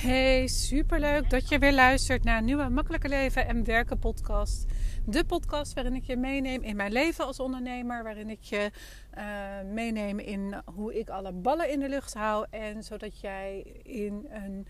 Hey, superleuk dat je weer luistert naar een nieuwe Makkelijke Leven en Werken podcast. De podcast waarin ik je meeneem in mijn leven als ondernemer. Waarin ik je uh, meeneem in hoe ik alle ballen in de lucht hou. En zodat jij in een,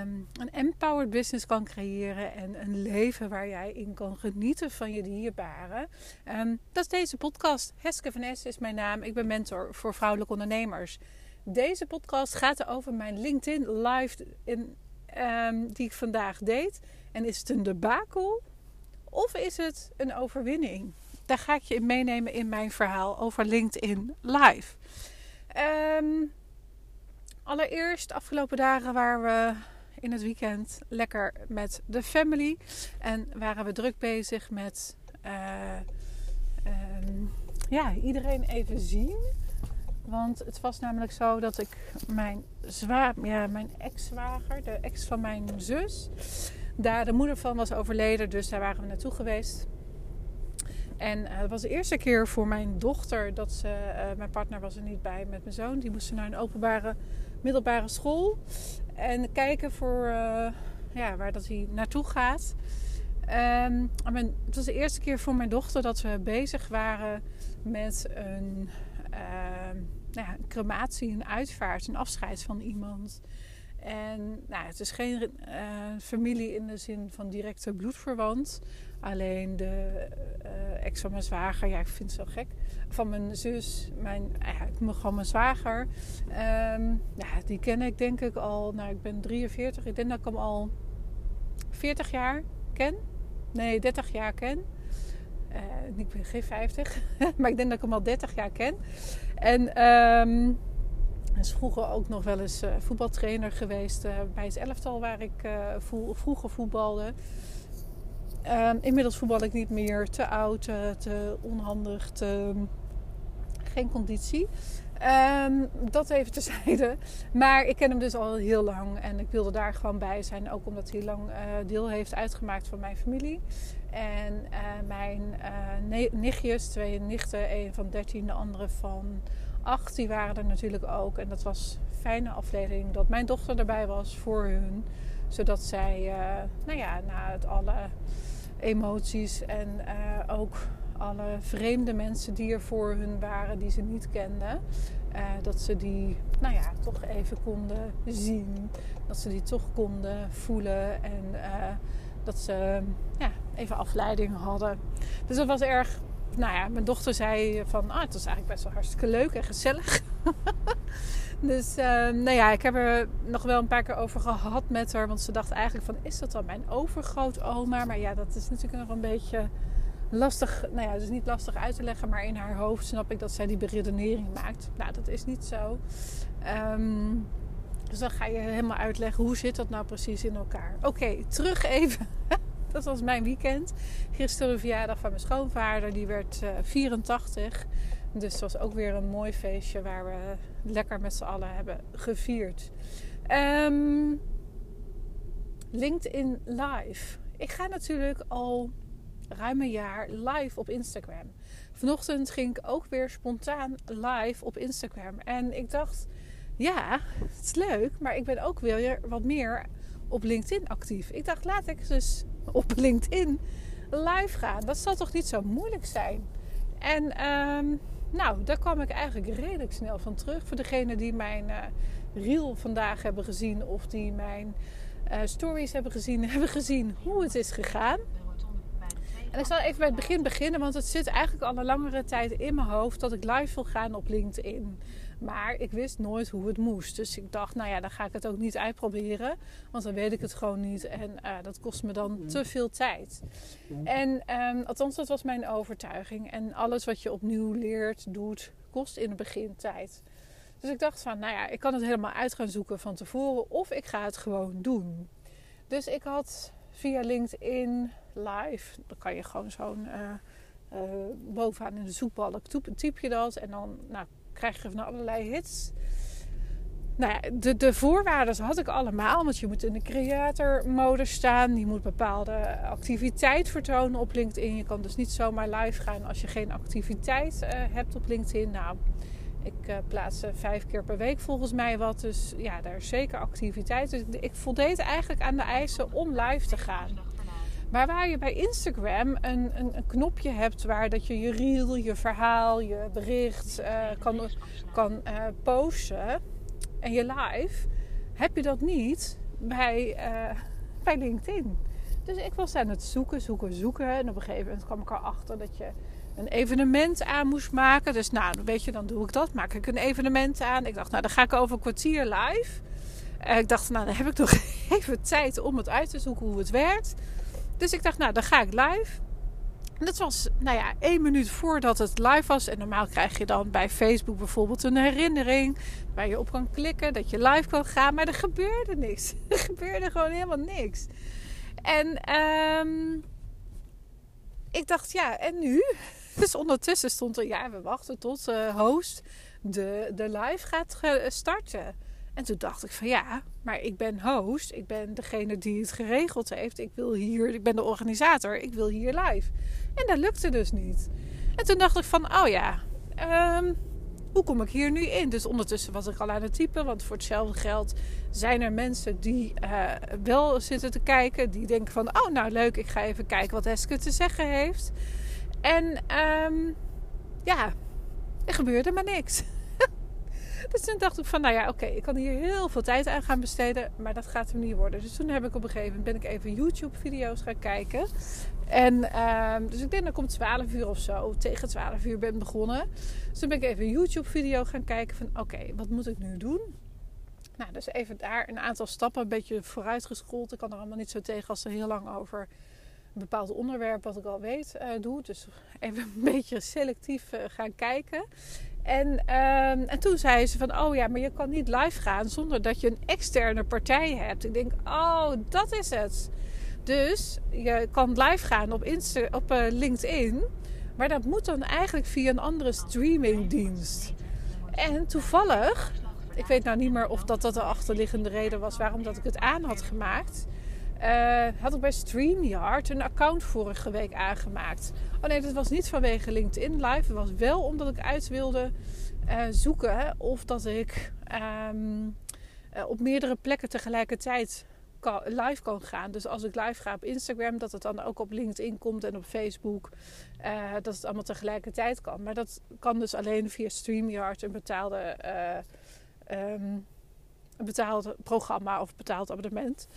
um, een empowered business kan creëren. En een leven waar jij in kan genieten van je dierbaren. Um, dat is deze podcast. Heske van Es is mijn naam. Ik ben mentor voor vrouwelijke ondernemers. Deze podcast gaat over mijn LinkedIn live in, um, die ik vandaag deed. En is het een debakel of is het een overwinning? Daar ga ik je in meenemen in mijn verhaal over LinkedIn live. Um, allereerst, afgelopen dagen waren we in het weekend lekker met de family. En waren we druk bezig met uh, um, ja, iedereen even zien. Want het was namelijk zo dat ik mijn, ja, mijn ex-zwager, de ex van mijn zus, daar de moeder van was overleden. Dus daar waren we naartoe geweest. En uh, het was de eerste keer voor mijn dochter dat ze, uh, mijn partner was er niet bij met mijn zoon. Die moesten naar een openbare middelbare school. En kijken voor uh, ja, waar dat hij naartoe gaat. Um, het was de eerste keer voor mijn dochter dat we bezig waren met een nou ja, een crematie, een uitvaart, een afscheid van iemand. En nou, het is geen uh, familie in de zin van directe bloedverwant. Alleen de uh, ex van mijn zwager, ja, ik vind het zo gek. Van mijn zus, mijn, eigenlijk gewoon mijn zwager. Um, ja, die ken ik denk ik al, nou ik ben 43. Ik denk dat ik hem al 40 jaar ken. Nee, 30 jaar ken. Uh, ik ben geen 50, maar ik denk dat ik hem al 30 jaar ken. En um, is vroeger ook nog wel eens uh, voetbaltrainer geweest uh, bij het elftal waar ik vroeger voetbalde. Um, inmiddels voetbal ik niet meer. Te oud, te onhandig, te, geen conditie. Um, dat even tezijde. Maar ik ken hem dus al heel lang. En ik wilde daar gewoon bij zijn. Ook omdat hij lang uh, deel heeft uitgemaakt van mijn familie. En uh, mijn uh, nichtjes, twee nichten, een van 13, de andere van 8, die waren er natuurlijk ook. En dat was een fijne afleiding dat mijn dochter erbij was voor hun. Zodat zij, nou ja, na het alle emoties en ook alle vreemde mensen die er voor hun waren, die ze niet kenden. Uh, dat ze die, nou ja, toch even konden zien. Dat ze die toch konden voelen. En uh, dat ze ja, even afleiding hadden. Dus dat was erg. Nou ja, mijn dochter zei van, ah, het was eigenlijk best wel hartstikke leuk en gezellig. dus uh, nou ja, ik heb er nog wel een paar keer over gehad met haar. Want ze dacht eigenlijk van, is dat dan mijn overgrootoma? Maar ja, dat is natuurlijk nog een beetje lastig, nou ja, dus niet lastig uit te leggen, maar in haar hoofd snap ik dat zij die beredenering maakt. Nou, dat is niet zo. Um, dus dan ga je helemaal uitleggen hoe zit dat nou precies in elkaar. Oké, terug even. dat was mijn weekend. Gisteren de verjaardag van mijn schoonvader, die werd uh, 84. Dus het was ook weer een mooi feestje waar we lekker met z'n allen hebben gevierd. Um, LinkedIn Live. Ik ga natuurlijk al ruim een jaar live op Instagram. Vanochtend ging ik ook weer spontaan live op Instagram. En ik dacht, ja, het is leuk, maar ik ben ook weer wat meer op LinkedIn actief. Ik dacht, laat ik dus op LinkedIn live gaan. Dat zal toch niet zo moeilijk zijn? En um, nou, daar kwam ik eigenlijk redelijk snel van terug. Voor degenen die mijn uh, reel vandaag hebben gezien of die mijn uh, stories hebben gezien, hebben gezien hoe het is gegaan. En ik zal even bij het begin beginnen, want het zit eigenlijk al een langere tijd in mijn hoofd dat ik live wil gaan op LinkedIn. Maar ik wist nooit hoe het moest. Dus ik dacht, nou ja, dan ga ik het ook niet uitproberen. Want dan weet ik het gewoon niet. En uh, dat kost me dan te veel tijd. En um, althans, dat was mijn overtuiging. En alles wat je opnieuw leert, doet, kost in het begin tijd. Dus ik dacht van, nou ja, ik kan het helemaal uit gaan zoeken van tevoren. Of ik ga het gewoon doen. Dus ik had via LinkedIn live. Dan kan je gewoon zo'n uh, uh, bovenaan in de zoekbalk typ je dat. En dan nou, krijg je van allerlei hits. Nou ja, de, de voorwaarden had ik allemaal. Want je moet in de creator-mode staan. Je moet bepaalde activiteit vertonen op LinkedIn. Je kan dus niet zomaar live gaan als je geen activiteit uh, hebt op LinkedIn. Nou, Ik uh, plaats vijf keer per week volgens mij wat. Dus ja, daar is zeker activiteit. Dus ik voldeed eigenlijk aan de eisen om live te gaan. Maar waar je bij Instagram een, een, een, knopje hebt waar dat je je reel, je verhaal, je bericht uh, kan, kan uh, posten en je live, heb je dat niet bij, uh, bij LinkedIn. Dus ik was aan het zoeken, zoeken, zoeken. En op een gegeven moment kwam ik erachter dat je een evenement aan moest maken. Dus nou, weet je, dan doe ik dat. Maak ik een evenement aan. Ik dacht, nou, dan ga ik over een kwartier live. Ik dacht, nou, dan heb ik nog even tijd om het uit te zoeken hoe het werkt. Dus ik dacht, nou, dan ga ik live. En dat was, nou ja, één minuut voordat het live was. En normaal krijg je dan bij Facebook bijvoorbeeld een herinnering. Waar je op kan klikken, dat je live kan gaan. Maar er gebeurde niks. Er gebeurde gewoon helemaal niks. En um, ik dacht, ja, en nu? Dus ondertussen stond er, ja, we wachten tot uh, host de, de live gaat starten. En toen dacht ik van ja, maar ik ben host. Ik ben degene die het geregeld heeft. Ik wil hier, ik ben de organisator. Ik wil hier live. En dat lukte dus niet. En toen dacht ik van, oh ja, um, hoe kom ik hier nu in? Dus ondertussen was ik al aan het typen. Want voor hetzelfde geld zijn er mensen die uh, wel zitten te kijken. Die denken van, oh nou leuk, ik ga even kijken wat Eske te zeggen heeft. En um, ja, er gebeurde maar niks. Dus toen dacht ik van, nou ja, oké, ik kan hier heel veel tijd aan gaan besteden, maar dat gaat hem niet worden. Dus toen heb ik op een gegeven moment ben ik even YouTube-video's gaan kijken. En uh, dus ik denk dat ik om 12 uur of zo, tegen 12 uur ben begonnen. Dus toen ben ik even een YouTube-video gaan kijken van, oké, wat moet ik nu doen? Nou, dus even daar een aantal stappen een beetje vooruitgeschoold. Ik kan er allemaal niet zo tegen als er heel lang over een bepaald onderwerp wat ik al weet uh, doe. Dus even een beetje selectief uh, gaan kijken. En, ehm, en toen zei ze van, oh ja, maar je kan niet live gaan zonder dat je een externe partij hebt. Ik denk, oh, dat is het. Dus je kan live gaan op, Insta, op uh, LinkedIn. Maar dat moet dan eigenlijk via een andere streamingdienst. En toevallig, ik weet nou niet meer of dat, dat de achterliggende reden was waarom dat ik het aan had gemaakt. Uh, had ik bij StreamYard een account vorige week aangemaakt. Oh nee, dat was niet vanwege LinkedIn Live. Het was wel omdat ik uit wilde uh, zoeken of dat ik um, uh, op meerdere plekken tegelijkertijd live kan gaan. Dus als ik live ga op Instagram, dat het dan ook op LinkedIn komt en op Facebook. dat het allemaal tegelijkertijd kan. Maar dat kan dus alleen via StreamYard, een betaalde. Um, een betaald programma of betaald abonnement.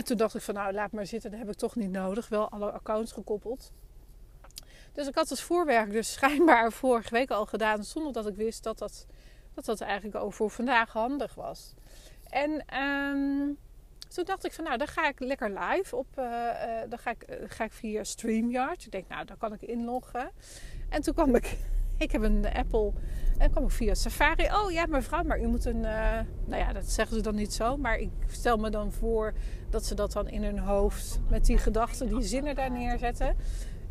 En toen dacht ik van nou laat maar zitten, dat heb ik toch niet nodig. Wel alle accounts gekoppeld. Dus ik had het voorwerk dus schijnbaar vorige week al gedaan. Zonder dat ik wist dat dat, dat, dat eigenlijk ook voor vandaag handig was. En um, toen dacht ik van nou dan ga ik lekker live op. Uh, uh, dan ga ik, uh, ga ik via StreamYard. Ik denk nou dan kan ik inloggen. En toen kwam ik ik heb een Apple en kwam ik via Safari. Oh ja, mevrouw, maar u moet een. Nou ja, dat zeggen ze dan niet zo. Maar ik stel me dan voor dat ze dat dan in hun hoofd met die gedachten, die zinnen daar neerzetten.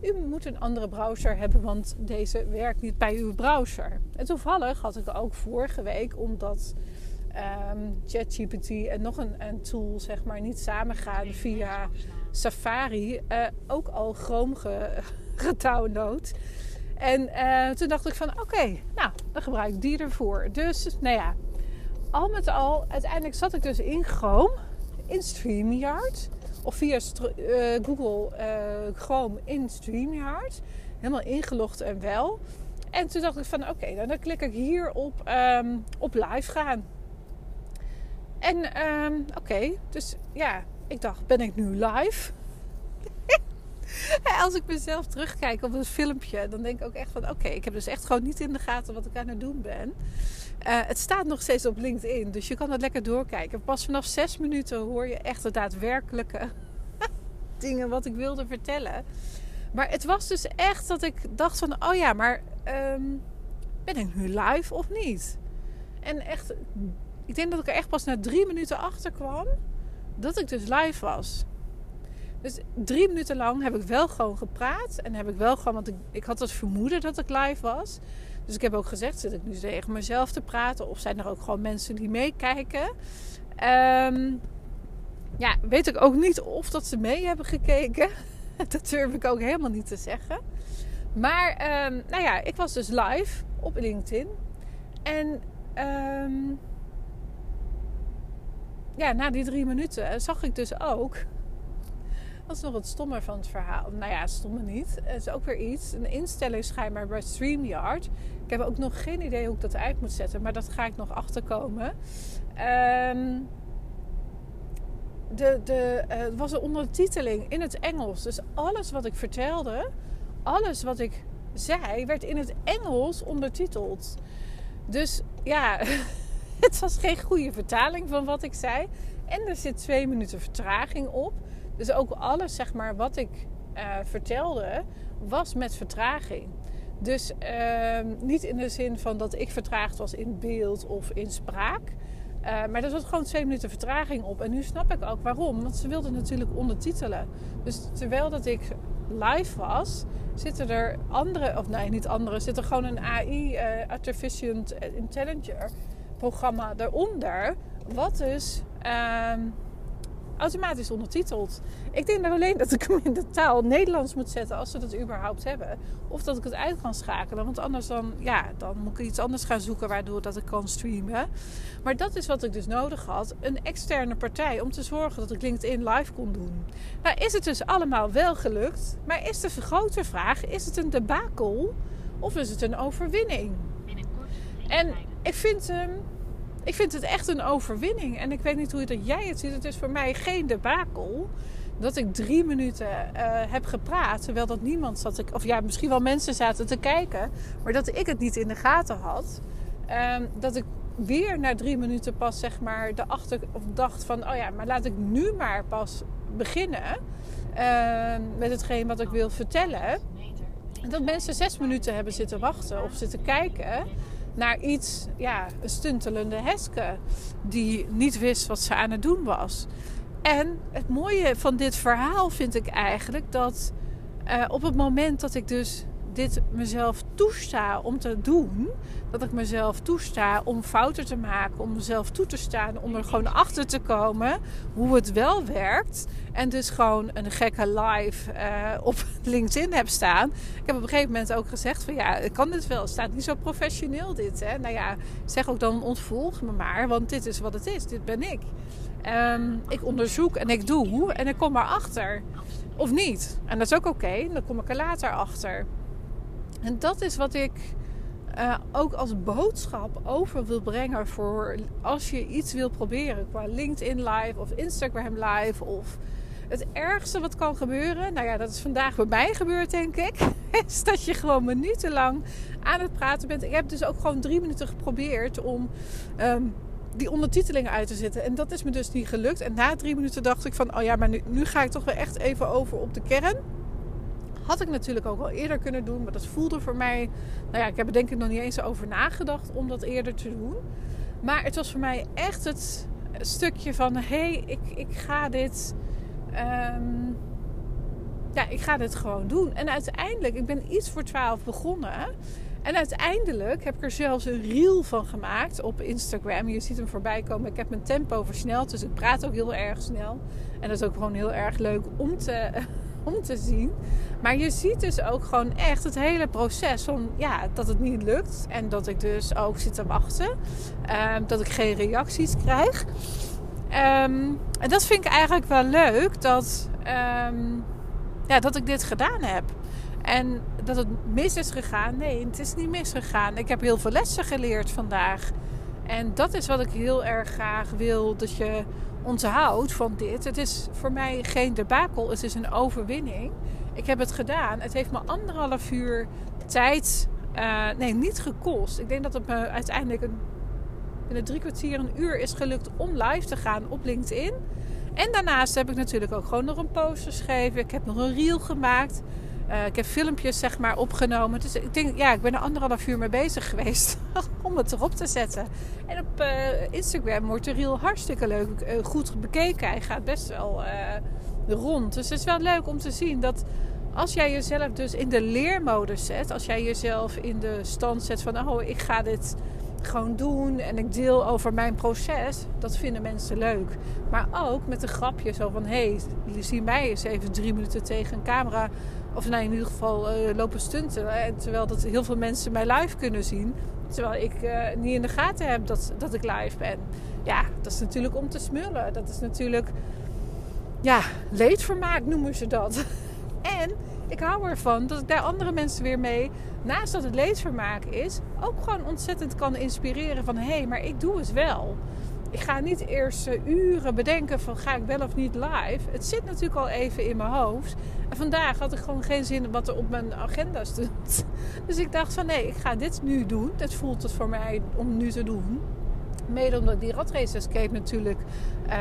U moet een andere browser hebben, want deze werkt niet bij uw browser. En toevallig had ik ook vorige week, omdat um, ChatGPT en nog een, tool, zeg maar, niet samengaan via Safari, uh, ook al Chrome ge, gedownload. En uh, toen dacht ik van oké, nou, dan gebruik ik die ervoor. Dus nou ja, al met al, uiteindelijk zat ik dus in Chrome, in StreamYard. Of via uh, Google uh, Chrome in StreamYard. Helemaal ingelogd en wel. En toen dacht ik van oké, okay, dan klik ik hier op, um, op live gaan. En um, oké, dus ja, ik dacht, ben ik nu live? Als ik mezelf terugkijk op het filmpje, dan denk ik ook echt van: oké, ik heb dus echt gewoon niet in de gaten wat ik aan het doen ben. Uh, het staat nog steeds op LinkedIn, dus je kan het lekker doorkijken. Pas vanaf zes minuten hoor je echt de daadwerkelijke dingen wat ik wilde vertellen. Maar het was dus echt dat ik dacht van: oh ja, maar um, ben ik nu live of niet? En echt, ik denk dat ik er echt pas na drie minuten achter kwam dat ik dus live was. Dus drie minuten lang heb ik wel gewoon gepraat. En heb ik wel gewoon, want ik, ik had het vermoeden dat ik live was. Dus ik heb ook gezegd, zit ik nu tegen mezelf te praten? Of zijn er ook gewoon mensen die meekijken? Um, ja, weet ik ook niet of dat ze mee hebben gekeken. dat durf ik ook helemaal niet te zeggen. Maar um, nou ja, ik was dus live op LinkedIn. En ehm, ja, na die drie minuten zag ik dus ook. Dat is nog het stomme van het verhaal. Nou ja, stomme niet. Het is ook weer iets. Een instelling schijnbaar bij StreamYard. Ik heb ook nog geen idee hoe ik dat uit moet zetten. Maar dat ga ik nog achterkomen. Um, de, de, uh, het was een ondertiteling in het Engels. Dus alles wat ik vertelde, alles wat ik zei, werd in het Engels ondertiteld. Dus ja, het was geen goede vertaling van wat ik zei. En er zit twee minuten vertraging op. Dus ook alles zeg maar, wat ik uh, vertelde, was met vertraging. Dus uh, niet in de zin van dat ik vertraagd was in beeld of in spraak. Uh, maar er zat gewoon twee minuten vertraging op. En nu snap ik ook waarom. Want ze wilden natuurlijk ondertitelen. Dus terwijl dat ik live was, zitten er andere, of nee, niet andere, zit er gewoon een AI, uh, Artificial Intelligence programma eronder. Wat dus. Automatisch ondertiteld. Ik denk dan alleen dat ik hem in de taal Nederlands moet zetten als ze dat überhaupt hebben. Of dat ik het uit kan schakelen. Want anders dan, ja, dan moet ik iets anders gaan zoeken waardoor dat ik kan streamen. Maar dat is wat ik dus nodig had. Een externe partij om te zorgen dat ik LinkedIn live kon doen. Nou is het dus allemaal wel gelukt. Maar is de grote vraag, is het een debakel of is het een overwinning? En ik vind hem ik vind het echt een overwinning. En ik weet niet hoe dat jij het ziet. Het is voor mij geen debakel dat ik drie minuten uh, heb gepraat. Terwijl dat niemand zat. Of ja, misschien wel mensen zaten te kijken. Maar dat ik het niet in de gaten had. Um, dat ik weer na drie minuten pas zeg maar de achter of dacht van oh ja, maar laat ik nu maar pas beginnen uh, met hetgeen wat ik wil vertellen. Dat mensen zes minuten hebben zitten wachten of zitten kijken naar iets, ja, een stuntelende Heske die niet wist wat ze aan het doen was. En het mooie van dit verhaal vind ik eigenlijk dat uh, op het moment dat ik dus dit mezelf toesta om te doen. Dat ik mezelf toesta om fouten te maken. Om mezelf toe te staan. Om er gewoon achter te komen hoe het wel werkt. En dus gewoon een gekke live uh, op LinkedIn heb staan. Ik heb op een gegeven moment ook gezegd van ja, ik kan dit wel. Het staat niet zo professioneel dit. Hè? Nou ja, zeg ook dan ontvolg me maar. Want dit is wat het is. Dit ben ik. Um, ik onderzoek en ik doe. En ik kom erachter. Of niet. En dat is ook oké. Dan kom ik er later achter. En dat is wat ik uh, ook als boodschap over wil brengen voor als je iets wil proberen qua LinkedIn Live of Instagram Live of het ergste wat kan gebeuren, nou ja, dat is vandaag bij mij gebeurd, denk ik, is dat je gewoon minutenlang aan het praten bent. Ik heb dus ook gewoon drie minuten geprobeerd om um, die ondertitelingen uit te zetten. En dat is me dus niet gelukt. En na drie minuten dacht ik van, oh ja, maar nu, nu ga ik toch wel echt even over op de kern. Had ik natuurlijk ook al eerder kunnen doen, maar dat voelde voor mij. Nou ja, ik heb er denk ik nog niet eens over nagedacht om dat eerder te doen. Maar het was voor mij echt het stukje van: hé, hey, ik, ik ga dit. Um, ja, ik ga dit gewoon doen. En uiteindelijk, ik ben iets voor 12 begonnen. En uiteindelijk heb ik er zelfs een reel van gemaakt op Instagram. Je ziet hem voorbij komen. Ik heb mijn tempo versneld, dus ik praat ook heel erg snel. En dat is ook gewoon heel erg leuk om te, om te zien. Maar je ziet dus ook gewoon echt het hele proces van ja, dat het niet lukt. En dat ik dus ook zit te wachten. Um, dat ik geen reacties krijg. Um, en dat vind ik eigenlijk wel leuk. Dat, um, ja, dat ik dit gedaan heb. En dat het mis is gegaan. Nee, het is niet misgegaan. Ik heb heel veel lessen geleerd vandaag. En dat is wat ik heel erg graag wil dat je onthoudt van dit. Het is voor mij geen debakel, het is een overwinning. Ik heb het gedaan. Het heeft me anderhalf uur tijd, uh, nee, niet gekost. Ik denk dat het me uiteindelijk een, in drie kwartier, een uur is gelukt om live te gaan op LinkedIn. En daarnaast heb ik natuurlijk ook gewoon nog een post geschreven. Ik heb nog een reel gemaakt. Uh, ik heb filmpjes zeg maar opgenomen. Dus ik denk, ja, ik ben er anderhalf uur mee bezig geweest om het erop te zetten. En op uh, Instagram wordt de reel hartstikke leuk, uh, goed bekeken. Hij gaat best wel rond. Dus het is wel leuk om te zien dat als jij jezelf dus in de leermodus zet, als jij jezelf in de stand zet van, oh, ik ga dit gewoon doen en ik deel over mijn proces, dat vinden mensen leuk. Maar ook met een grapje zo van, hé, hey, jullie zien mij eens even drie minuten tegen een camera of nou in ieder geval uh, lopen stunten. En terwijl dat heel veel mensen mij live kunnen zien. Terwijl ik uh, niet in de gaten heb dat, dat ik live ben. Ja, dat is natuurlijk om te smullen. Dat is natuurlijk, ja, leedvermaak noemen ze dat. En ik hou ervan dat ik daar andere mensen weer mee, naast dat het leedvermaak is, ook gewoon ontzettend kan inspireren van hé, hey, maar ik doe het wel. Ik ga niet eerst uh, uren bedenken van ga ik wel of niet live. Het zit natuurlijk al even in mijn hoofd. En vandaag had ik gewoon geen zin in wat er op mijn agenda stond. Dus ik dacht van nee, ik ga dit nu doen. Dat voelt het voor mij om nu te doen. Mede omdat die ratrace escape natuurlijk uh,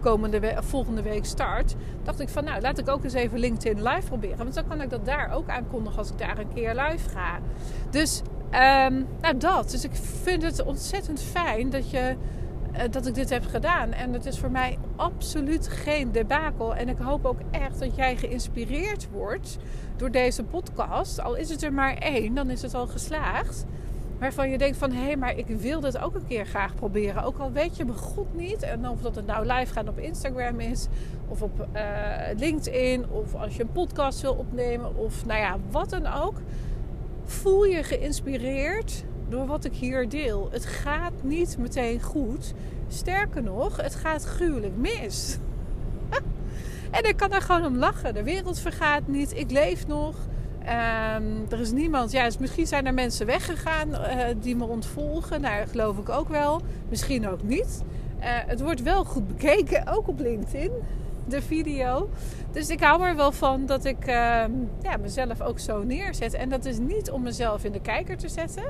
komende volgende week start. Dacht ik van nou laat ik ook eens even LinkedIn live proberen. Want dan kan ik dat daar ook aankondigen als ik daar een keer live ga. Dus um, nou dat. Dus ik vind het ontzettend fijn dat je uh, dat ik dit heb gedaan. En het is voor mij absoluut geen debakel. En ik hoop ook echt dat jij geïnspireerd wordt door deze podcast. Al is het er maar één, dan is het al geslaagd. Waarvan je denkt van, hé, hey, maar ik wil dit ook een keer graag proberen. Ook al weet je me niet. En of dat het nou live gaan op Instagram is. Of op uh, LinkedIn. Of als je een podcast wil opnemen. Of nou ja, wat dan ook. Voel je geïnspireerd door wat ik hier deel. Het gaat niet meteen goed. Sterker nog, het gaat gruwelijk mis. en ik kan daar gewoon om lachen. De wereld vergaat niet. Ik leef nog. Um, er is niemand. Ja, dus misschien zijn er mensen weggegaan uh, die me ontvolgen. Nou, geloof ik ook wel. Misschien ook niet. Uh, het wordt wel goed bekeken, ook op LinkedIn, de video. Dus ik hou er wel van dat ik uh, ja, mezelf ook zo neerzet. En dat is niet om mezelf in de kijker te zetten.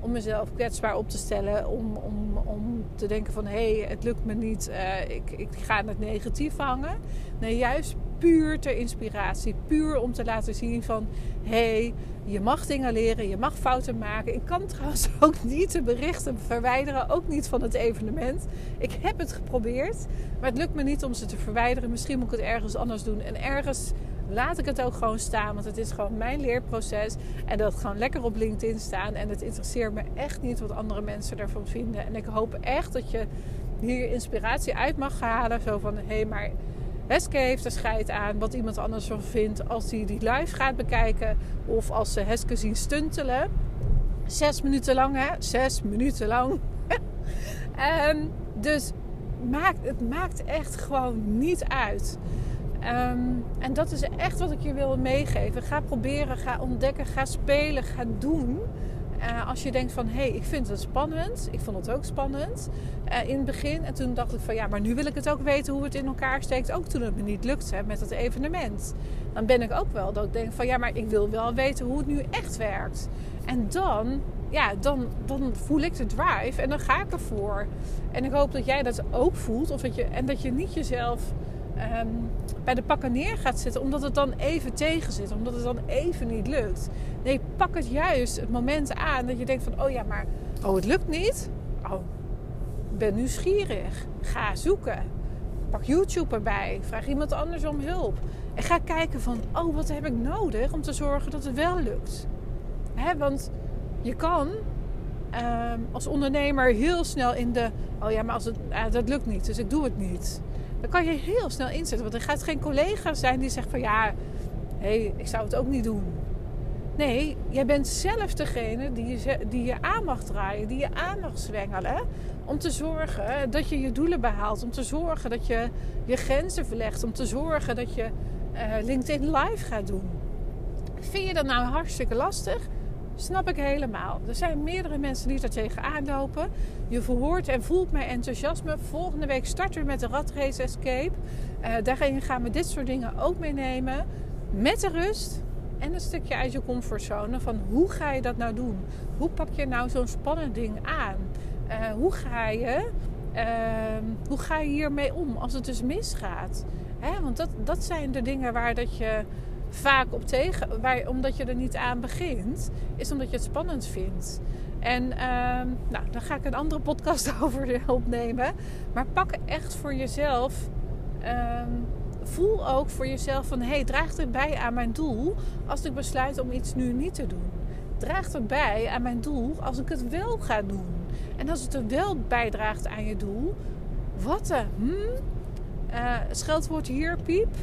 Om mezelf kwetsbaar op te stellen. Om, om, om te denken van hé, hey, het lukt me niet. ik, ik ga het negatief hangen. Nee, juist puur ter inspiratie. Puur om te laten zien van... hé, hey, je mag dingen leren, je mag fouten maken. Ik kan trouwens ook niet de berichten verwijderen. Ook niet van het evenement. Ik heb het geprobeerd. Maar het lukt me niet om ze te verwijderen. Misschien moet ik het ergens anders doen. En ergens laat ik het ook gewoon staan. Want het is gewoon mijn leerproces. En dat gewoon lekker op LinkedIn staan. En het interesseert me echt niet wat andere mensen ervan vinden. En ik hoop echt dat je hier inspiratie uit mag halen. Zo van, hé, hey, maar Heske heeft er scheid aan wat iemand anders van vindt als hij die live gaat bekijken. Of als ze Heske zien stuntelen. Zes minuten lang, hè? Zes minuten lang. um, dus maakt, het maakt echt gewoon niet uit. Um, en dat is echt wat ik je wil meegeven. Ga proberen, ga ontdekken, ga spelen, ga doen. Uh, als je denkt van, hé, hey, ik vind het spannend. Ik vond het ook spannend uh, in het begin. En toen dacht ik van, ja, maar nu wil ik het ook weten hoe het in elkaar steekt. Ook toen het me niet lukte met het evenement. Dan ben ik ook wel dat ik denk van, ja, maar ik wil wel weten hoe het nu echt werkt. En dan, ja, dan, dan voel ik de drive en dan ga ik ervoor. En ik hoop dat jij dat ook voelt. Of dat je, en dat je niet jezelf um, bij de pakken neer gaat zitten omdat het dan even tegen zit, omdat het dan even niet lukt. Nee, pak het juist het moment aan dat je denkt van, oh ja, maar oh, het lukt niet. Oh, ben nieuwsgierig. Ga zoeken. Pak YouTube erbij. Vraag iemand anders om hulp. En ga kijken van, oh, wat heb ik nodig om te zorgen dat het wel lukt. Hè, want je kan um, als ondernemer heel snel in de, oh ja, maar als het, uh, dat lukt niet, dus ik doe het niet. Dan kan je heel snel inzetten. Want er gaat geen collega zijn die zegt van ja, hey, ik zou het ook niet doen. Nee, jij bent zelf degene die je, die je aan mag draaien, die je aan mag zwengelen. Om te zorgen dat je je doelen behaalt. Om te zorgen dat je je grenzen verlegt. Om te zorgen dat je uh, LinkedIn live gaat doen. Vind je dat nou hartstikke lastig? Snap ik helemaal. Er zijn meerdere mensen die er tegenaan lopen. Je verhoort en voelt mijn enthousiasme. Volgende week starten we met de Ratrace Escape. Uh, daarin gaan we dit soort dingen ook meenemen. Met de rust en een stukje uit je comfortzone. Van hoe ga je dat nou doen? Hoe pak je nou zo'n spannend ding aan? Uh, hoe, ga je, uh, hoe ga je hiermee om als het dus misgaat? Hè? Want dat, dat zijn de dingen waar dat je vaak op tegen, omdat je er niet aan begint, is omdat je het spannend vindt. En uh, nou, daar ga ik een andere podcast over opnemen. Maar pak echt voor jezelf. Uh, voel ook voor jezelf van hé, hey, draagt het bij aan mijn doel als ik besluit om iets nu niet te doen? Draagt het bij aan mijn doel als ik het wel ga doen? En als het er wel bijdraagt aan je doel, wat de hm? Uh, scheldwoord hier, piep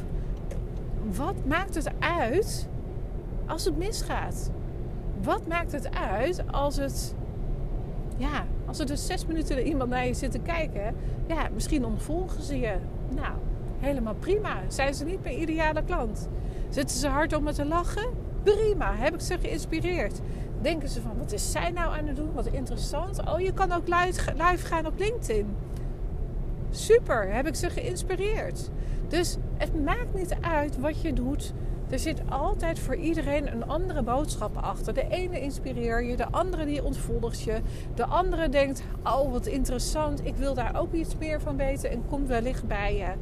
wat maakt het uit als het misgaat? Wat maakt het uit als het ja, als er dus zes minuten iemand naar je zit te kijken, ja, misschien ontvolgen ze je. Nou, helemaal prima. Zijn ze niet mijn ideale klant? Zitten ze hard om me te lachen? Prima. Heb ik ze geïnspireerd? Denken ze van, wat is zij nou aan het doen? Wat interessant. Oh, je kan ook live, live gaan op LinkedIn. Super, heb ik ze geïnspireerd. Dus het maakt niet uit wat je doet. Er zit altijd voor iedereen een andere boodschap achter. De ene inspireer je, de andere die ontvolgt je. De andere denkt, oh wat interessant, ik wil daar ook iets meer van weten en komt wellicht bij je.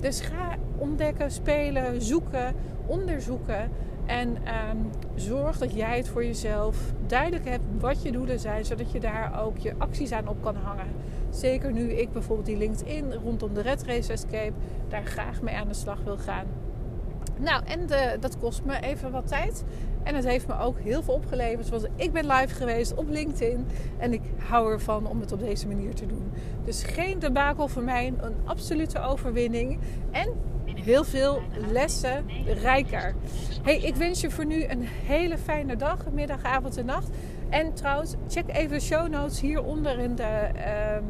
Dus ga ontdekken, spelen, zoeken, onderzoeken. En ehm, zorg dat jij het voor jezelf duidelijk hebt wat je doelen zijn, zodat je daar ook je acties aan op kan hangen. Zeker nu ik bijvoorbeeld die LinkedIn rondom de Red Race Escape daar graag mee aan de slag wil gaan. Nou, en de, dat kost me even wat tijd. En het heeft me ook heel veel opgeleverd. Want ik ben live geweest op LinkedIn. En ik hou ervan om het op deze manier te doen. Dus geen debakel voor mij. Een absolute overwinning. En heel veel lessen rijker. Hey, ik wens je voor nu een hele fijne dag, middag, avond en nacht. En trouwens, check even de show notes hieronder in de, um,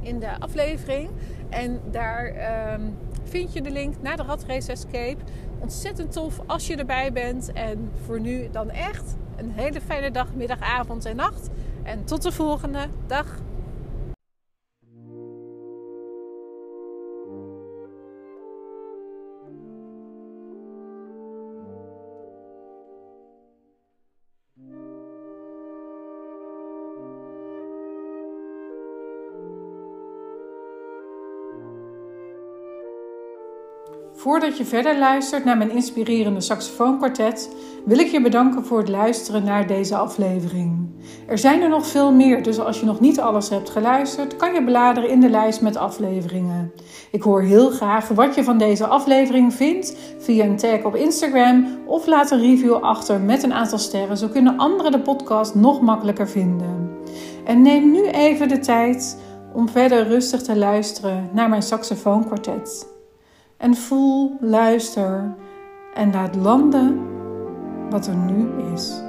in de aflevering. En daar um, vind je de link naar de Race Escape. Ontzettend tof als je erbij bent. En voor nu dan echt een hele fijne dag, middag, avond en nacht. En tot de volgende dag. Voordat je verder luistert naar mijn inspirerende saxofoonkwartet, wil ik je bedanken voor het luisteren naar deze aflevering. Er zijn er nog veel meer, dus als je nog niet alles hebt geluisterd, kan je bladeren in de lijst met afleveringen. Ik hoor heel graag wat je van deze aflevering vindt via een tag op Instagram of laat een review achter met een aantal sterren, zo kunnen anderen de podcast nog makkelijker vinden. En neem nu even de tijd om verder rustig te luisteren naar mijn saxofoonkwartet en voel, luister en laat landen wat er nu is.